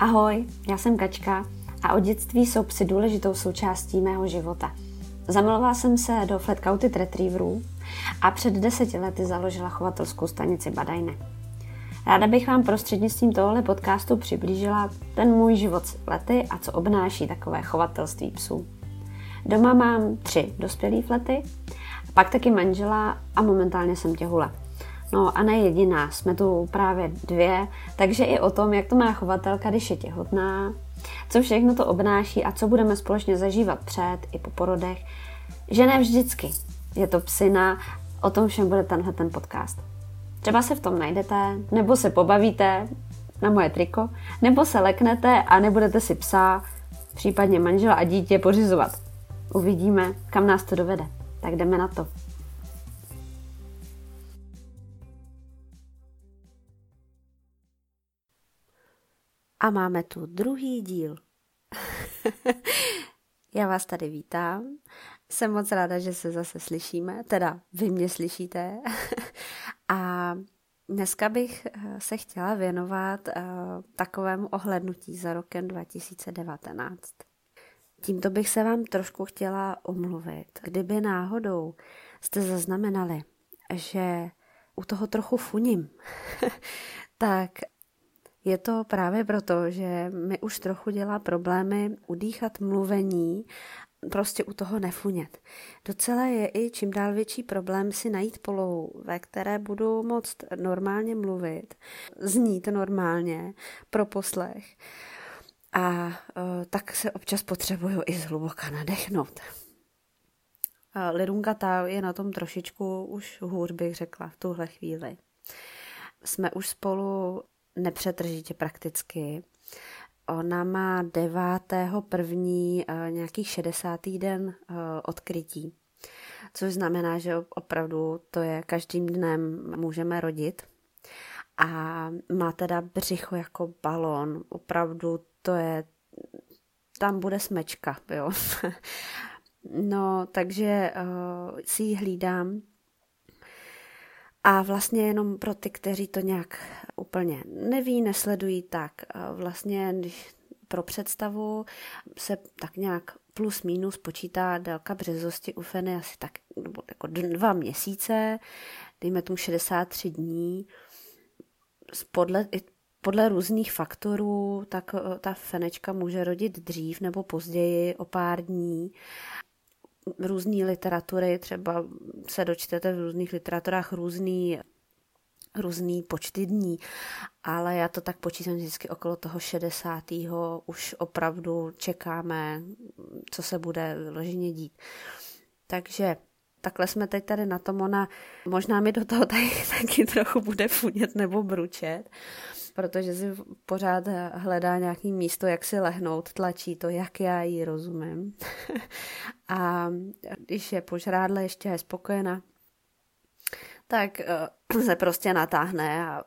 Ahoj, já jsem Kačka a od dětství jsou psy důležitou součástí mého života. Zamilovala jsem se do Flatcouted Retrieverů a před deseti lety založila chovatelskou stanici Badajne. Ráda bych vám prostřednictvím tohohle podcastu přiblížila ten můj život s lety a co obnáší takové chovatelství psů. Doma mám tři dospělé flety, pak taky manžela a momentálně jsem těhula. No a ne jediná, jsme tu právě dvě, takže i o tom, jak to má chovatelka, když je těhotná, co všechno to obnáší a co budeme společně zažívat před i po porodech, že ne vždycky je to psina, o tom všem bude tenhle ten podcast. Třeba se v tom najdete, nebo se pobavíte na moje triko, nebo se leknete a nebudete si psa, případně manžela a dítě pořizovat. Uvidíme, kam nás to dovede. Tak jdeme na to. A máme tu druhý díl. Já vás tady vítám. Jsem moc ráda, že se zase slyšíme, teda vy mě slyšíte. A dneska bych eh, se chtěla věnovat uh, takovému ohlednutí za rokem 2019. Tímto bych se vám trošku chtěla omluvit. Kdyby náhodou jste zaznamenali, že u toho trochu funím, tak je to právě proto, že mi už trochu dělá problémy udýchat mluvení, prostě u toho nefunět. Docela je i čím dál větší problém si najít polohu, ve které budu moct normálně mluvit, znít normálně pro poslech. A uh, tak se občas potřebuju i zhluboka nadechnout. Uh, Lidunka ta je na tom trošičku už hůř, bych řekla, v tuhle chvíli. Jsme už spolu nepřetržitě prakticky. Ona má 9. první uh, nějaký 60. den uh, odkrytí, což znamená, že opravdu to je každým dnem můžeme rodit. A má teda břicho jako balon, opravdu to je, tam bude smečka, jo. no, takže uh, si ji hlídám. A vlastně jenom pro ty, kteří to nějak úplně neví, nesledují, tak uh, vlastně pro představu se tak nějak plus minus počítá délka březosti u feny asi tak nebo jako dva měsíce, dejme tomu 63 dní. Podle, podle různých faktorů, tak eh, ta fenečka může rodit dřív nebo později, o pár dní. Různé literatury, třeba se dočtete v různých literaturách různý různý počty dní, ale já to tak počítám vždycky okolo toho 60. už opravdu čekáme, co se bude vyloženě dít. Takže takhle jsme teď tady na tom, ona možná mi do toho tady taky trochu bude funět nebo bručet, protože si pořád hledá nějaký místo, jak si lehnout, tlačí to, jak já jí rozumím. a když je požrádle, ještě je spokojená, tak eh, se prostě natáhne a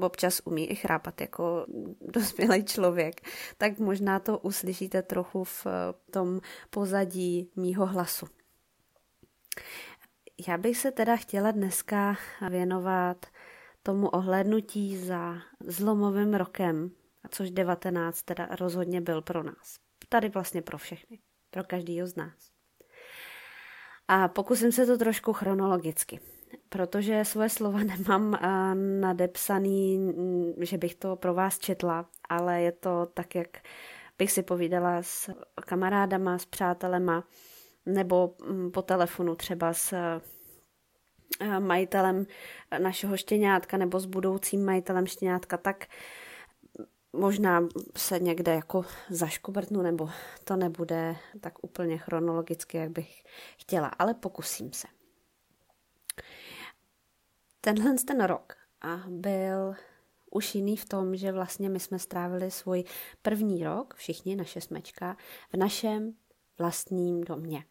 občas umí i chrápat jako dospělý člověk. Tak možná to uslyšíte trochu v tom pozadí mýho hlasu. Já bych se teda chtěla dneska věnovat tomu ohlédnutí za zlomovým rokem, což 19 teda rozhodně byl pro nás. Tady vlastně pro všechny, pro každýho z nás. A pokusím se to trošku chronologicky, protože svoje slova nemám eh, nadepsaný, mm, že bych to pro vás četla, ale je to tak, jak bych si povídala s kamarádama, s přátelema, nebo mm, po telefonu třeba s majitelem našeho štěňátka nebo s budoucím majitelem štěňátka, tak možná se někde jako zaškobrtnu, nebo to nebude tak úplně chronologicky, jak bych chtěla, ale pokusím se. Tenhle ten rok byl už jiný v tom, že vlastně my jsme strávili svůj první rok, všichni naše smečka, v našem vlastním domě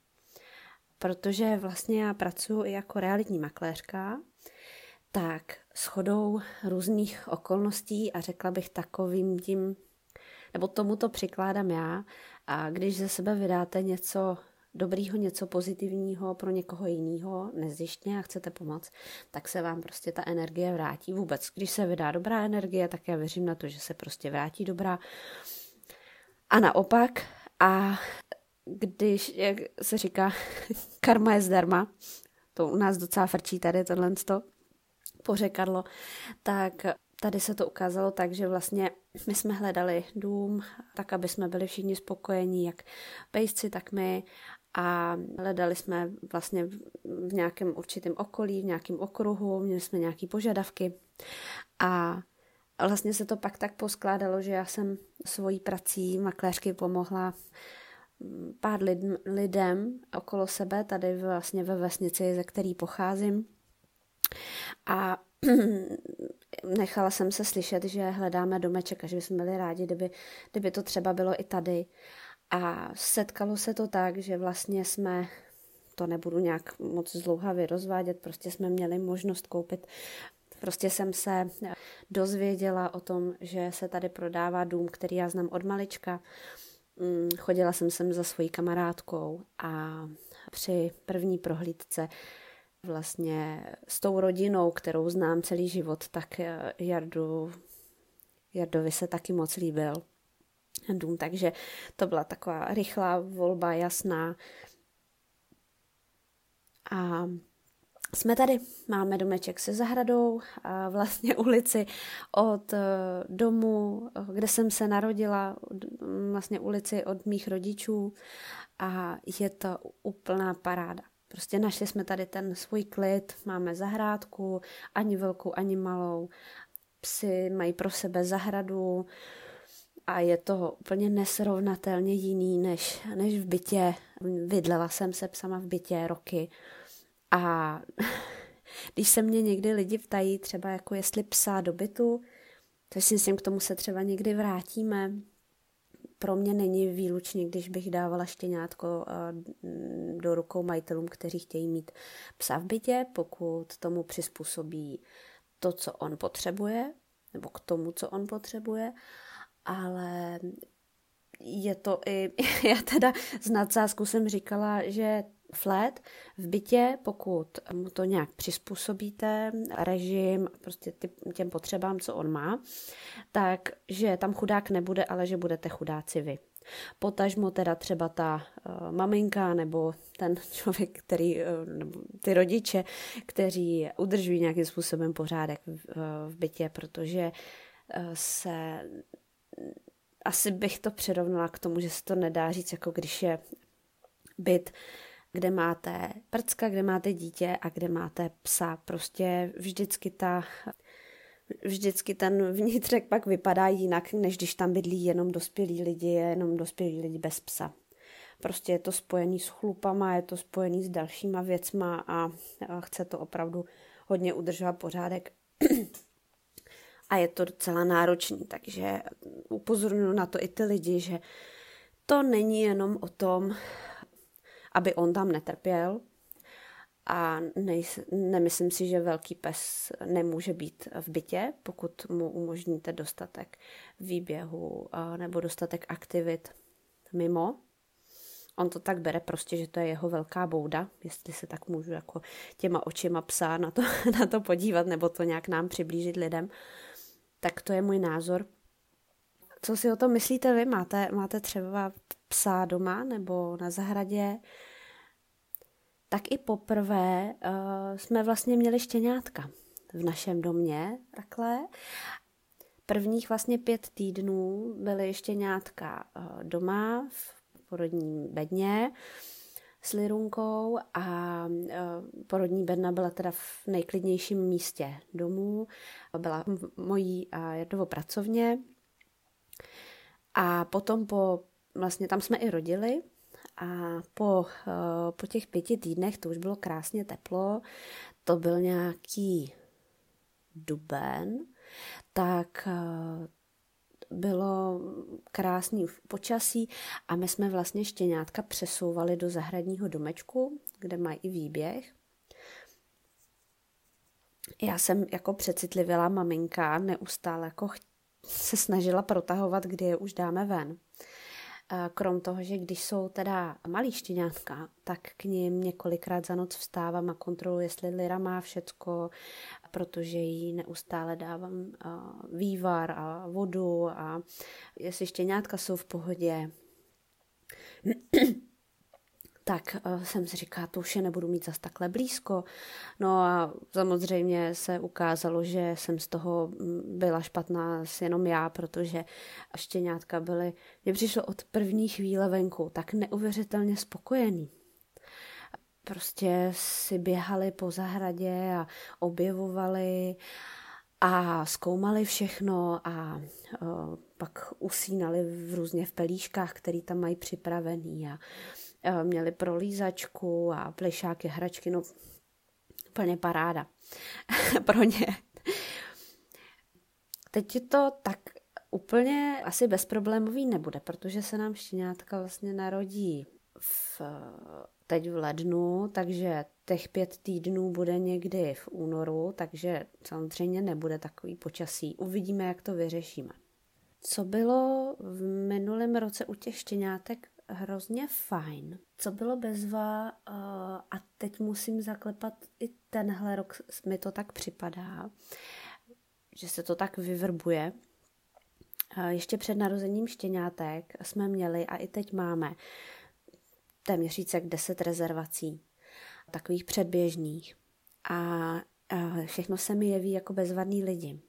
protože vlastně já pracuji i jako realitní makléřka, tak shodou různých okolností a řekla bych takovým tím, nebo tomu to přikládám já, a když ze sebe vydáte něco dobrýho, něco pozitivního pro někoho jiného, nezjištně a chcete pomoct, tak se vám prostě ta energie vrátí. Vůbec, když se vydá dobrá energie, tak já věřím na to, že se prostě vrátí dobrá. A naopak, a když, jak se říká, karma je zdarma, to u nás docela frčí tady tohle pořekadlo, tak tady se to ukázalo tak, že vlastně my jsme hledali dům, tak aby jsme byli všichni spokojení, jak pejsci, tak my. A hledali jsme vlastně v nějakém určitém okolí, v nějakém okruhu, měli jsme nějaké požadavky. A vlastně se to pak tak poskládalo, že já jsem svojí prací makléřky pomohla pár lid, lidem okolo sebe, tady vlastně ve vesnici, ze který pocházím. A nechala jsem se slyšet, že hledáme domeček a že bychom byli rádi, kdyby, kdyby to třeba bylo i tady. A setkalo se to tak, že vlastně jsme, to nebudu nějak moc zlouhavě rozvádět, prostě jsme měli možnost koupit Prostě jsem se dozvěděla o tom, že se tady prodává dům, který já znám od malička. Mm, chodila jsem sem za svojí kamarádkou a při první prohlídce vlastně s tou rodinou, kterou znám celý život, tak eh, Jardu, Jardovi se taky moc líbil dům, takže to byla taková rychlá volba, jasná. A jsme tady, máme domeček se zahradou a vlastně ulici od eh, domu, kde jsem se narodila, vlastně ulici od mých rodičů a je to úplná paráda. Prostě našli jsme tady ten svůj klid, máme zahrádku, ani velkou, ani malou. Psy mají pro sebe zahradu a je to úplně nesrovnatelně jiný než, než v bytě. Vydlela jsem se psama v bytě roky a když se mě někdy lidi ptají třeba jako jestli psa do bytu, to si myslím, k tomu se třeba někdy vrátíme, pro mě není výlučně, když bych dávala štěňátko eh, do rukou majitelům, kteří chtějí mít psa v bytě, pokud tomu přizpůsobí to, co on potřebuje, nebo k tomu, co on potřebuje, ale je to i, já teda z nadsázku jsem říkala, že flat v bytě, pokud mu to nějak přizpůsobíte, režim, prostě těm potřebám, co on má, tak že tam chudák nebude, ale že budete chudáci vy. Potažmo teda třeba ta uh, maminka nebo ten člověk, který, uh, nebo ty rodiče, kteří udržují nějakým způsobem pořádek v, uh, v bytě, protože uh, se asi bych to přirovnala k tomu, že se to nedá říct, jako když je byt kde máte prcka, kde máte dítě a kde máte psa. Prostě vždycky ta vždycky ten vnitřek pak vypadá jinak, než když tam bydlí jenom dospělí lidi, jenom dospělí lidi bez psa. Prostě je to spojený s chlupama, je to spojený s dalšíma věcma a chce to opravdu hodně udržovat pořádek. A je to docela náročný, takže upozorňuji na to i ty lidi, že to není jenom o tom aby on tam netrpěl. A nejs, nemyslím si, že velký pes nemůže být v bytě, pokud mu umožníte dostatek výběhu nebo dostatek aktivit mimo. On to tak bere prostě, že to je jeho velká bouda, jestli se tak můžu jako těma očima psa na to, na to podívat nebo to nějak nám přiblížit lidem. Tak to je můj názor. Co si o tom myslíte vy? Máte, máte třeba psa doma nebo na zahradě? Tak i poprvé uh, jsme vlastně měli štěňátka v našem domě, takhle. Prvních vlastně pět týdnů byly štěňátka uh, doma v porodním bedně s Lirunkou a uh, porodní bedna byla teda v nejklidnějším místě domů. Byla v mojí uh, Jardovo pracovně a potom po, vlastně tam jsme i rodili, a po, eh, po těch pěti týdnech, to už bylo krásně teplo, to byl nějaký duben, tak eh, bylo krásný počasí a my jsme vlastně štěňátka přesouvali do zahradního domečku, kde mají i výběh. Já jsem jako přecitlivěla maminka neustále jako se snažila protahovat, kdy je už dáme ven. Krom toho, že když jsou teda malý štěňátka, tak k ním několikrát za noc vstávám a kontroluji, jestli Lira má všecko, protože jí neustále dávám vývar a vodu a jestli štěňátka jsou v pohodě, tak uh, jsem si říkala, to už je nebudu mít zas takhle blízko. No a samozřejmě se ukázalo, že jsem z toho mm, byla špatná jenom já, protože štěňátka byly, mě přišlo od první chvíle venku tak neuvěřitelně spokojený. Prostě si běhali po zahradě a objevovali a zkoumali všechno a uh, pak usínali v různě v pelíškách, který tam mají připravený a měli prolízačku a plešáky, hračky, no úplně paráda pro ně. Teď je to tak úplně asi bezproblémový nebude, protože se nám štěňátka vlastně narodí v teď v lednu, takže těch pět týdnů bude někdy v únoru, takže samozřejmě nebude takový počasí. Uvidíme, jak to vyřešíme. Co bylo v minulém roce u těch štěňátek hrozně fajn. Co bylo bezva uh, a teď musím zaklepat i tenhle rok, mi to tak připadá, že se to tak vyvrbuje. Uh, ještě před narozením štěňátek jsme měli a i teď máme téměř jak 10 rezervací, takových předběžných. A všechno se mi jeví jako bezvadný lidi.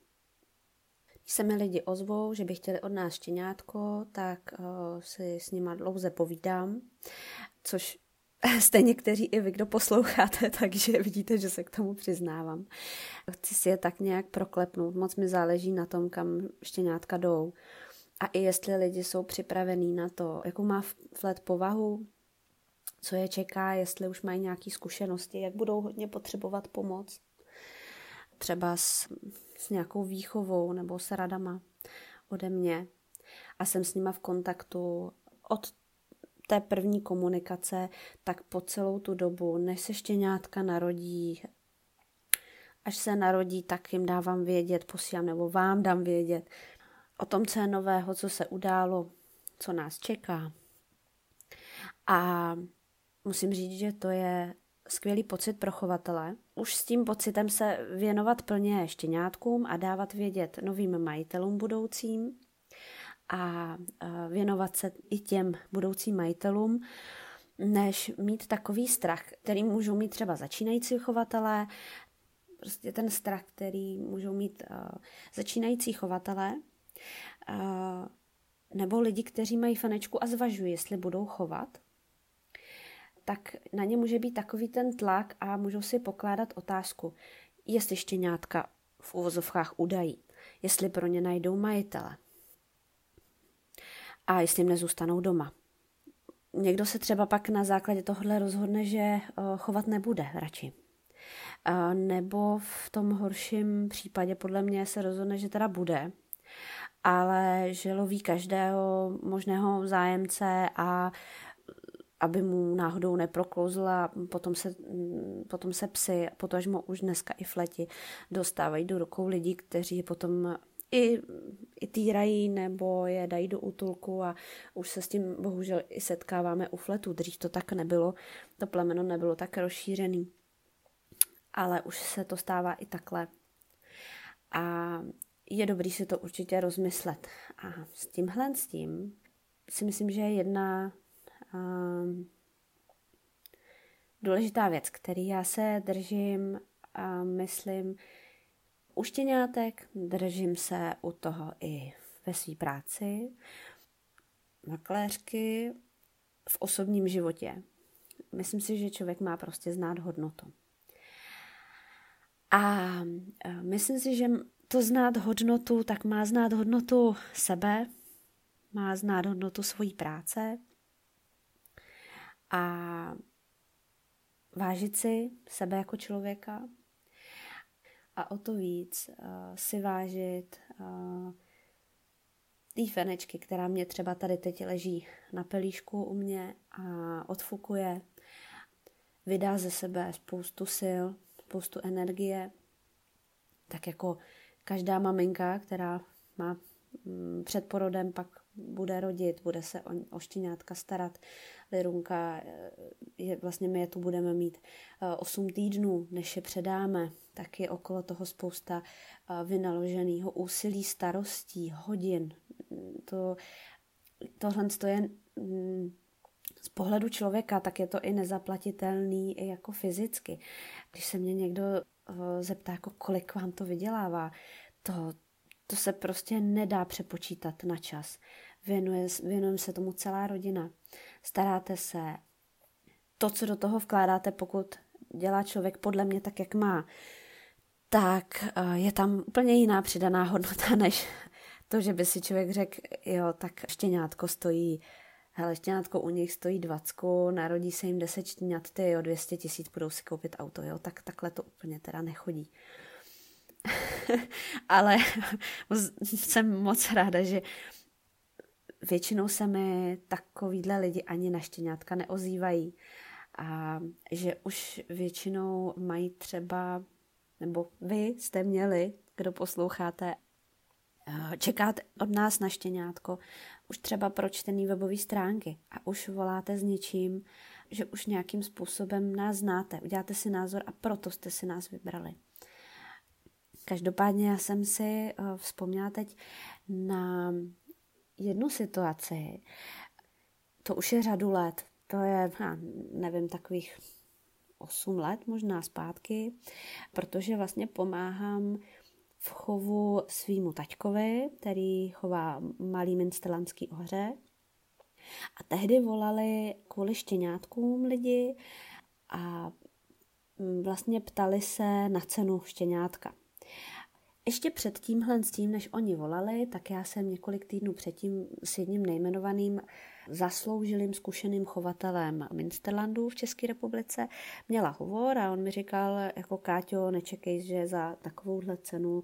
Když se mi lidi ozvou, že by chtěli od nás štěňátko, tak uh, si s nima dlouze povídám, což jste někteří i vy, kdo posloucháte, takže vidíte, že se k tomu přiznávám. Chci si je tak nějak proklepnout, moc mi záleží na tom, kam štěňátka jdou. A i jestli lidi jsou připravení na to, jakou má flet povahu, co je čeká, jestli už mají nějaké zkušenosti, jak budou hodně potřebovat pomoc. Třeba s, s nějakou výchovou nebo s radama ode mě. A jsem s nima v kontaktu od té první komunikace, tak po celou tu dobu, než se štěňátka narodí, až se narodí, tak jim dávám vědět, posílám nebo vám dám vědět o tom, co je nového, co se událo, co nás čeká. A musím říct, že to je skvělý pocit pro chovatele. Už s tím pocitem se věnovat plně štěňátkům a dávat vědět novým majitelům budoucím a věnovat se i těm budoucím majitelům, než mít takový strach, který můžou mít třeba začínající chovatelé, prostě ten strach, který můžou mít uh, začínající chovatelé, uh, nebo lidi, kteří mají fanečku a zvažují, jestli budou chovat, tak na ně může být takový ten tlak a můžou si pokládat otázku, jestli štěňátka v uvozovkách udají, jestli pro ně najdou majitele a jestli jim nezůstanou doma. Někdo se třeba pak na základě tohle rozhodne, že eh, chovat nebude radši. Nebo v tom horším případě podle mě se rozhodne, že teda bude, ale že loví každého možného zájemce a aby mu náhodou neproklouzla, potom se, potom se psy, potažmo už dneska i fleti dostávají do rukou lidí, kteří potom i, i týrají nebo je dají do útulku a už se s tím bohužel i setkáváme u fletu. Dřív to tak nebylo, to plemeno nebylo tak rozšířený. Ale už se to stává i takhle. A je dobrý si to určitě rozmyslet. A s tímhle s tím si myslím, že je jedna um, důležitá věc, který já se držím a myslím u štěňátek, držím se u toho i ve své práci, makléřky, v osobním životě. Myslím si, že člověk má prostě znát hodnotu. A myslím si, že to znát hodnotu, tak má znát hodnotu sebe, má znát hodnotu svojí práce, a vážit si sebe jako člověka a o to víc uh, si vážit uh, té fenečky, která mě třeba tady teď leží na pelíšku u mě a odfukuje, vydá ze sebe spoustu sil, spoustu energie, tak jako každá maminka, která má mm, před porodem pak bude rodit, bude se o, o štěňátka starat. Lirunka, eh, je, vlastně my je tu budeme mít 8 eh, týdnů, než je předáme, tak je okolo toho spousta eh, vynaloženého úsilí, starostí, hodin. To, tohle to je mm, z pohledu člověka, tak je to i nezaplatitelný i jako fyzicky. Když se mě někdo zeptá, jako kolik vám to vydělává, to, to se prostě nedá přepočítat na čas. Věnuje, věnujeme se tomu celá rodina. Staráte se. To, co do toho vkládáte, pokud dělá člověk podle mě tak, jak má, tak eh, je tam úplně jiná přidaná hodnota, než to, že by si člověk řekl, jo, tak štěňátko stojí, hele, štěňátko u nich stojí 20, narodí se jim 10 štěňat, ty jo, 200 tisíc, budou si koupit auto, jo, tak takhle to úplně teda nechodí. Ale jsem moc ráda, že většinou se mi takovýhle lidi ani na štěňátka neozývají. A že už většinou mají třeba, nebo vy jste měli, kdo posloucháte, eh, čekáte od nás na štěňátko už třeba pročtený webové stránky a už voláte s něčím, že už nějakým způsobem nás znáte, uděláte si názor a proto jste si nás vybrali. Každopádně já jsem si uh, vzpomněla teď na jednu situaci. To už je řadu let. To je, já nevím, takových 8 let možná zpátky, protože vlastně pomáhám v chovu svýmu taťkovi, který chová malý minstelanský ohře. A tehdy volali kvůli štěňátkům lidi a vlastně ptali se na cenu štěňátka. Ještě před tímhle s tím, než oni volali, tak já jsem několik týdnů předtím s jedním nejmenovaným zasloužilým zkušeným chovatelem Minsterlandu v České republice měla hovor a on mi říkal, jako Káťo, nečekej, že za takovouhle cenu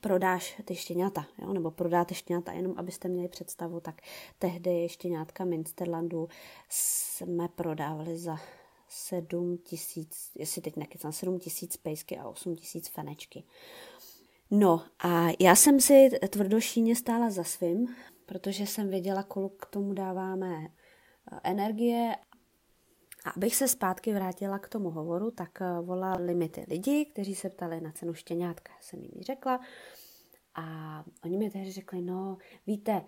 prodáš ty štěňata, jo? nebo prodáte štěňata, jenom abyste měli představu, tak tehdy štěňátka Minsterlandu jsme prodávali za 7 tisíc, jestli teď nekecám, 7 tisíc pejsky a 8 tisíc fenečky. No a já jsem si tvrdošíně stála za svým, protože jsem věděla, kolik k tomu dáváme eh, energie. A abych se zpátky vrátila k tomu hovoru, tak eh, volali mi ty lidi, kteří se ptali na cenu štěňátka. Já jsem jim ji řekla a oni mi tehdy řekli, no víte,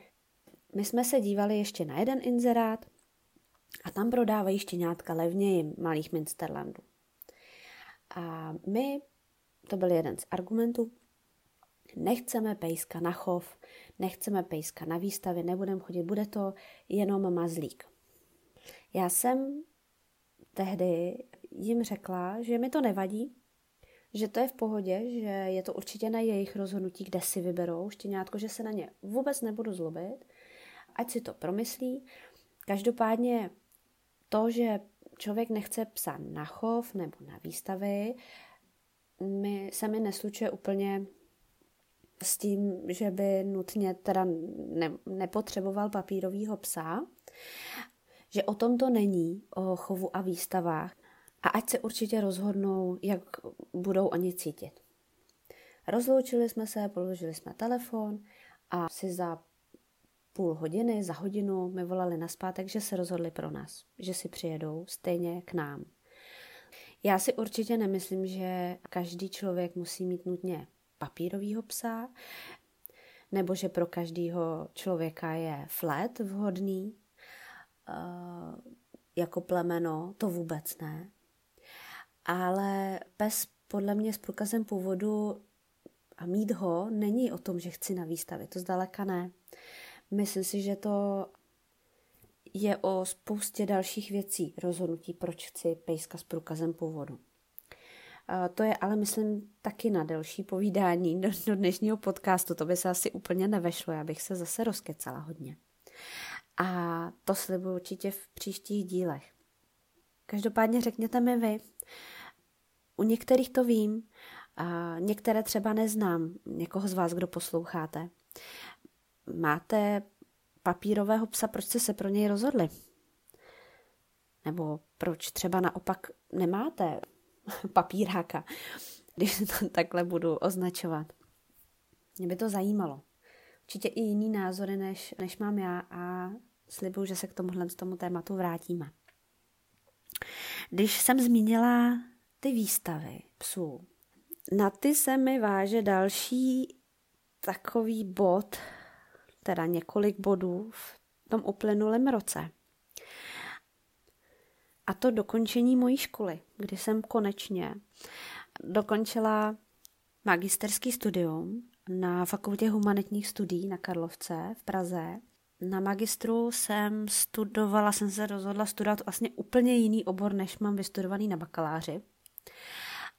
my jsme se dívali ještě na jeden inzerát a tam prodávají štěňátka levněji malých Minsterlandů. A my, to byl jeden z argumentů, Nechceme pejska na chov, nechceme pejska na výstavy, nebudeme chodit, bude to jenom mazlík. Já jsem tehdy jim řekla, že mi to nevadí, že to je v pohodě, že je to určitě na jejich rozhodnutí, kde si vyberou štěňátko, že se na ně vůbec nebudu zlobit, ať si to promyslí. Každopádně to, že člověk nechce psa na chov nebo na výstavy, mi, se mi neslučuje úplně s tím, že by nutně teda ne, nepotřeboval papírového psa, že o tom to není, o chovu a výstavách a ať se určitě rozhodnou, jak budou oni cítit. Rozloučili jsme se, položili jsme telefon a si za půl hodiny, za hodinu mi volali na zpátek, že se rozhodli pro nás, že si přijedou stejně k nám. Já si určitě nemyslím, že každý člověk musí mít nutně papírového psa, nebo že pro každého člověka je flet vhodný uh, jako plemeno, to vůbec ne. Ale pes podle mě s průkazem původu a mít ho není o tom, že chci na výstavě, to zdaleka ne. Myslím si, že to je o spoustě dalších věcí rozhodnutí, proč chci pejska s průkazem původu. To je ale, myslím, taky na delší povídání do, do dnešního podcastu. To by se asi úplně nevešlo, já bych se zase rozkecala hodně. A to slibuji určitě v příštích dílech. Každopádně řekněte mi vy. U některých to vím, a některé třeba neznám, někoho z vás, kdo posloucháte. Máte papírového psa, proč jste se pro něj rozhodli? Nebo proč třeba naopak nemáte papíráka, když to takhle budu označovat. Mě by to zajímalo. určitě i jiný názory, než, než mám já a slibuju, že se k tomuhle z tomu tématu vrátíme. Když jsem zmínila ty výstavy psů, na ty se mi váže další takový bod, teda několik bodů v tom uplynulém roce. A to dokončení mojí školy, kdy jsem konečně dokončila magisterský studium na Fakultě humanitních studií na Karlovce v Praze. Na magistru jsem studovala, jsem se rozhodla studovat vlastně úplně jiný obor, než mám vystudovaný na bakaláři.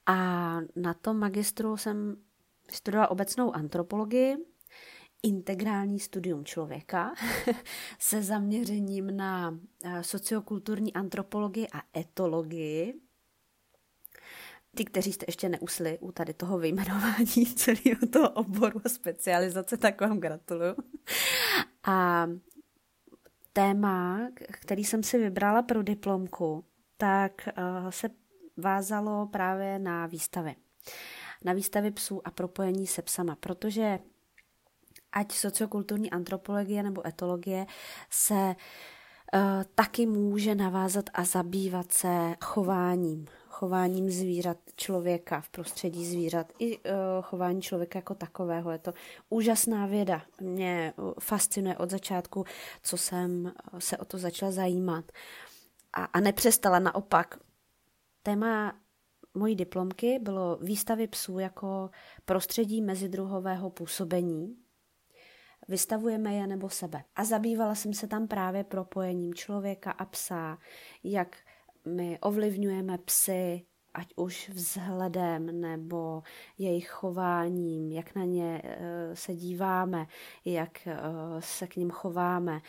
A na tom magistru jsem studovala obecnou antropologii, integrální studium člověka se zaměřením na eh, sociokulturní antropologii a etologii. Ty, kteří jste ještě neusli u tady toho vyjmenování celého toho oboru a specializace, tak vám gratuluju. A téma, který jsem si vybrala pro diplomku, tak uh, se vázalo právě na výstavy. Na výstavy psů a propojení se psama, protože ať sociokulturní antropologie nebo etologie se uh, taky může navázat a zabývat se chováním, chováním zvířat člověka v prostředí zvířat i uh, chování člověka jako takového. Je to úžasná věda. Mě fascinuje od začátku, co jsem se o to začala zajímat. A, a nepřestala naopak. Téma mojí diplomky bylo výstavy psů jako prostředí mezidruhového působení. Vystavujeme je nebo sebe. A zabývala jsem se tam právě propojením člověka a psa, jak my ovlivňujeme psy, ať už vzhledem nebo jejich chováním, jak na ně eh, se díváme, jak eh, se k ním chováme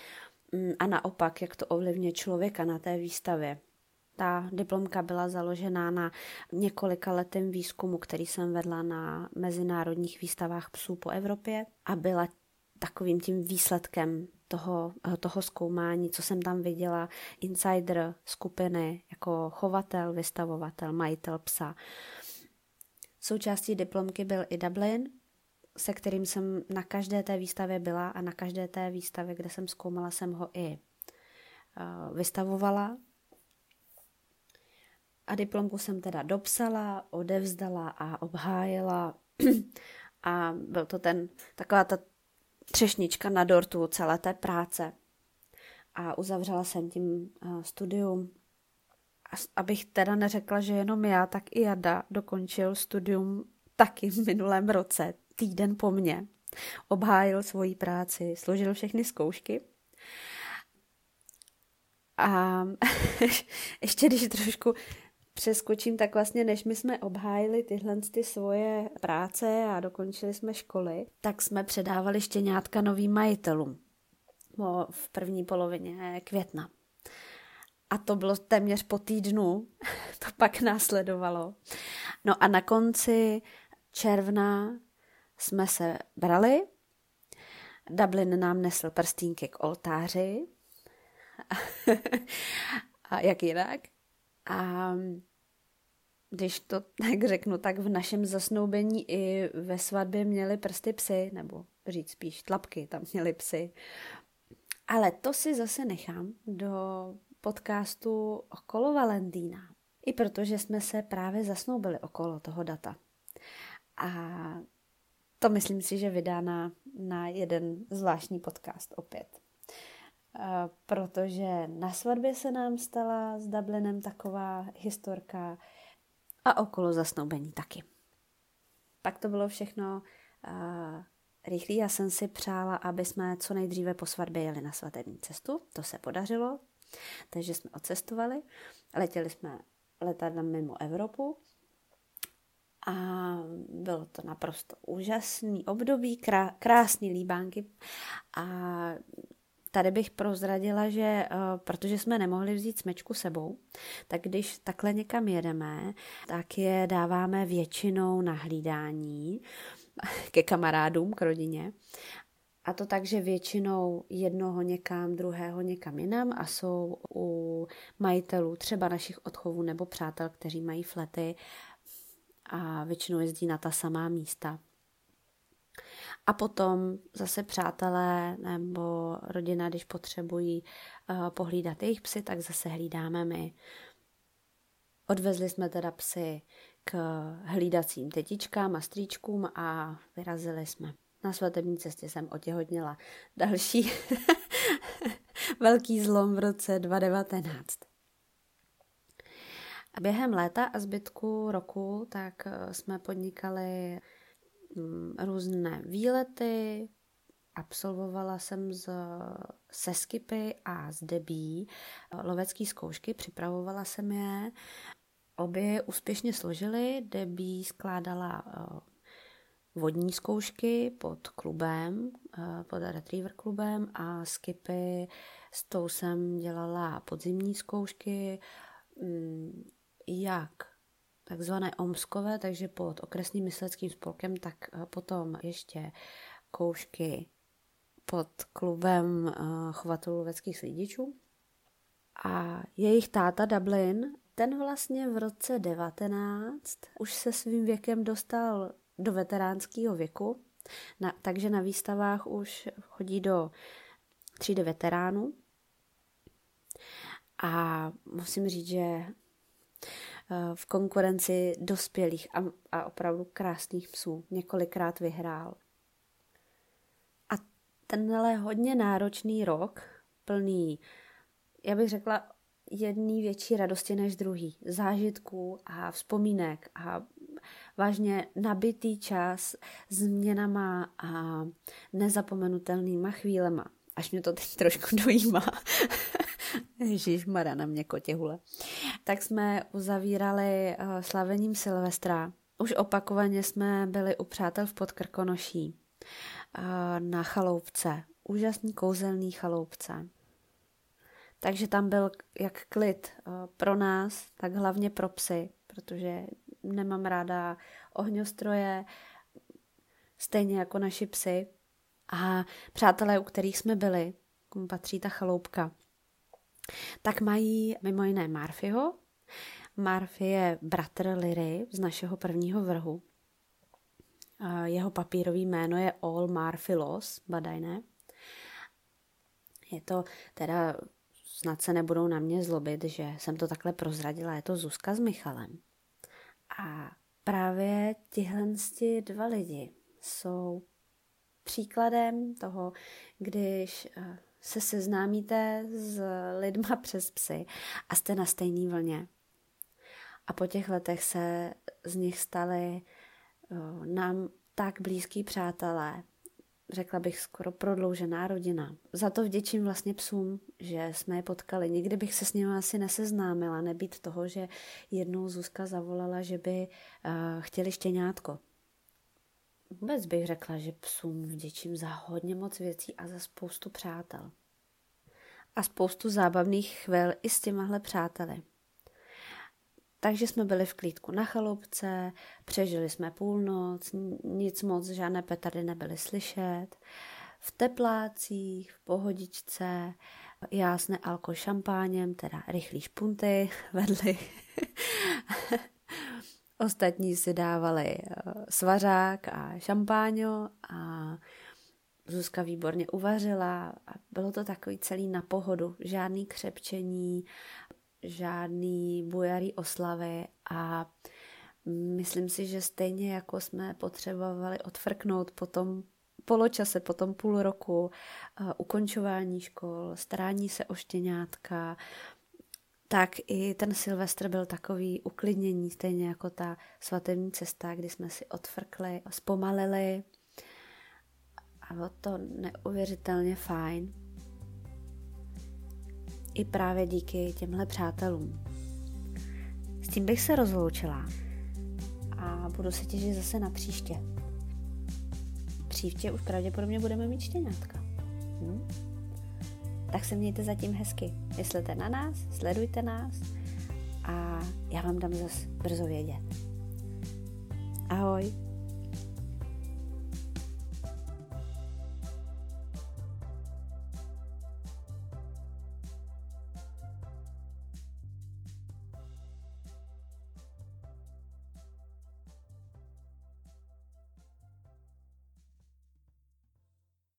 mm, a naopak, jak to ovlivňuje člověka na té výstavě. Ta diplomka byla založená na několika letém výzkumu, který jsem vedla na mezinárodních výstavách psů po Evropě a byla takovým tím výsledkem toho, toho zkoumání, co jsem tam viděla, insider skupiny jako chovatel, vystavovatel, majitel psa. Součástí diplomky byl i Dublin, se kterým jsem na každé té výstavě byla a na každé té výstavě, kde jsem zkoumala, jsem ho i uh, vystavovala. A diplomku jsem teda dopsala, odevzdala a obhájila. a byl to ten, taková ta třešnička na dortu celé té práce. A uzavřela jsem tím uh, studium. Abych teda neřekla, že jenom já, tak i Jada dokončil studium taky v minulém roce, týden po mně. Obhájil svoji práci, složil všechny zkoušky. A ještě když trošku přeskočím, tak vlastně než my jsme obhájili tyhle ty svoje práce a dokončili jsme školy, tak jsme předávali štěňátka novým majitelům v první polovině května. A to bylo téměř po týdnu, to pak následovalo. No a na konci června jsme se brali, Dublin nám nesl prstínky k oltáři, a jak jinak. A když to tak řeknu, tak v našem zasnoubení i ve svatbě měli prsty psy, nebo říct spíš tlapky, tam měli psy. Ale to si zase nechám do podcastu okolo Valentína. I protože jsme se právě zasnoubili okolo toho data. A to myslím si, že vydá na, na jeden zvláštní podcast opět. Uh, protože na svatbě se nám stala s Dublinem taková historka a okolo zasnoubení taky. Pak to bylo všechno uh, rychlý. Já jsem si přála, aby jsme co nejdříve po svatbě jeli na svatební cestu. To se podařilo, takže jsme odcestovali. Letěli jsme letadlem mimo Evropu a bylo to naprosto úžasný období, krá, krásný líbánky a Tady bych prozradila, že uh, protože jsme nemohli vzít smečku sebou, tak když takhle někam jedeme, tak je dáváme většinou na hlídání ke kamarádům, k rodině. A to tak, že většinou jednoho někam, druhého někam jinam a jsou u majitelů třeba našich odchovů nebo přátel, kteří mají flety a většinou jezdí na ta samá místa. A potom zase přátelé nebo rodina, když potřebují uh, pohlídat jejich psy, tak zase hlídáme my. Odvezli jsme teda psy k hlídacím tetičkám a strýčkům a vyrazili jsme. Na svatební cestě jsem otěhotněla další velký zlom v roce 2019. A během léta a zbytku roku tak eh, jsme podnikali různé výlety, absolvovala jsem z, se skipy a z debí eh, lovecké zkoušky, připravovala jsem je. Obě úspěšně složily, debí skládala eh, vodní zkoušky pod klubem, pod Retriever klubem a skipy s tou jsem dělala podzimní zkoušky, mm, jak takzvané omskové, takže pod okresním mysleckým spolkem, tak eh, potom ještě koušky pod klubem eh, chovatelů loveckých slidičů. A jejich táta Dublin, ten vlastně v roce 19 už se svým věkem dostal do veteránského věku, na, takže na výstavách už chodí do třídy veteránů. A musím říct, že v konkurenci dospělých a, a opravdu krásných psů. Několikrát vyhrál. A tenhle hodně náročný rok, plný, já bych řekla, jedný větší radosti než druhý. Zážitků a vzpomínek a vážně nabitý čas změnama a nezapomenutelnýma chvílema. Až mě to teď trošku dojímá. Ježíš Mara na mě kotěhule. Tak jsme uzavírali uh, slavením Silvestra. Už opakovaně jsme byli u přátel v Podkrkonoší uh, na chaloupce. Úžasný kouzelný chaloupce. Takže tam byl jak klid uh, pro nás, tak hlavně pro psy, protože nemám ráda ohňostroje, stejně jako naši psy. A přátelé, u kterých jsme byli, patří ta chaloupka, tak mají mimo jiné Marfyho. Marfy je bratr Liry z našeho prvního vrhu. Jeho papírový jméno je All Marfilos, badaj ne. Je to teda, snad se nebudou na mě zlobit, že jsem to takhle prozradila, je to Zuzka s Michalem. A právě tihle dva lidi jsou příkladem toho, když eh, se seznámíte s lidma přes psy a jste na stejné vlně. A po těch letech se z nich stali uh, nám tak blízký přátelé, řekla bych skoro prodloužená rodina. Za to vděčím vlastně psům, že jsme je potkali. Nikdy bych se s nimi asi neseznámila, nebýt toho, že jednou Zuzka zavolala, že by uh, chtěli štěňátko. Vůbec bych řekla, že psům vděčím za hodně moc věcí a za spoustu přátel. A spoustu zábavných chvil i s těmahle přáteli. Takže jsme byli v klídku na chalupce, přežili jsme půlnoc, nic moc, žádné petardy nebyly slyšet. V teplácích, v pohodičce, jásne alko šampáněm, teda rychlý špunty vedli. Ostatní si dávali eh, svařák a šampáňo a Zuzka výborně uvařila a bylo to takový celý na pohodu, žádný křepčení, žádný bujarý oslavy a myslím si, že stejně jako jsme potřebovali odfrknout po tom poločase, po tom půl roku, uh, ukončování škol, starání se o štěňátka, tak i ten Silvestr byl takový uklidnění, stejně jako ta svatební cesta, kdy jsme si odfrkli, zpomalili a bylo to neuvěřitelně fajn. I právě díky těmhle přátelům. S tím bych se rozloučila a budu se těšit zase na příště. Příště už pravděpodobně budeme mít štěňátka. Hm? Tak se mějte zatím hezky. Myslete na nás, sledujte nás a já vám dám zase brzo vědět. Ahoj!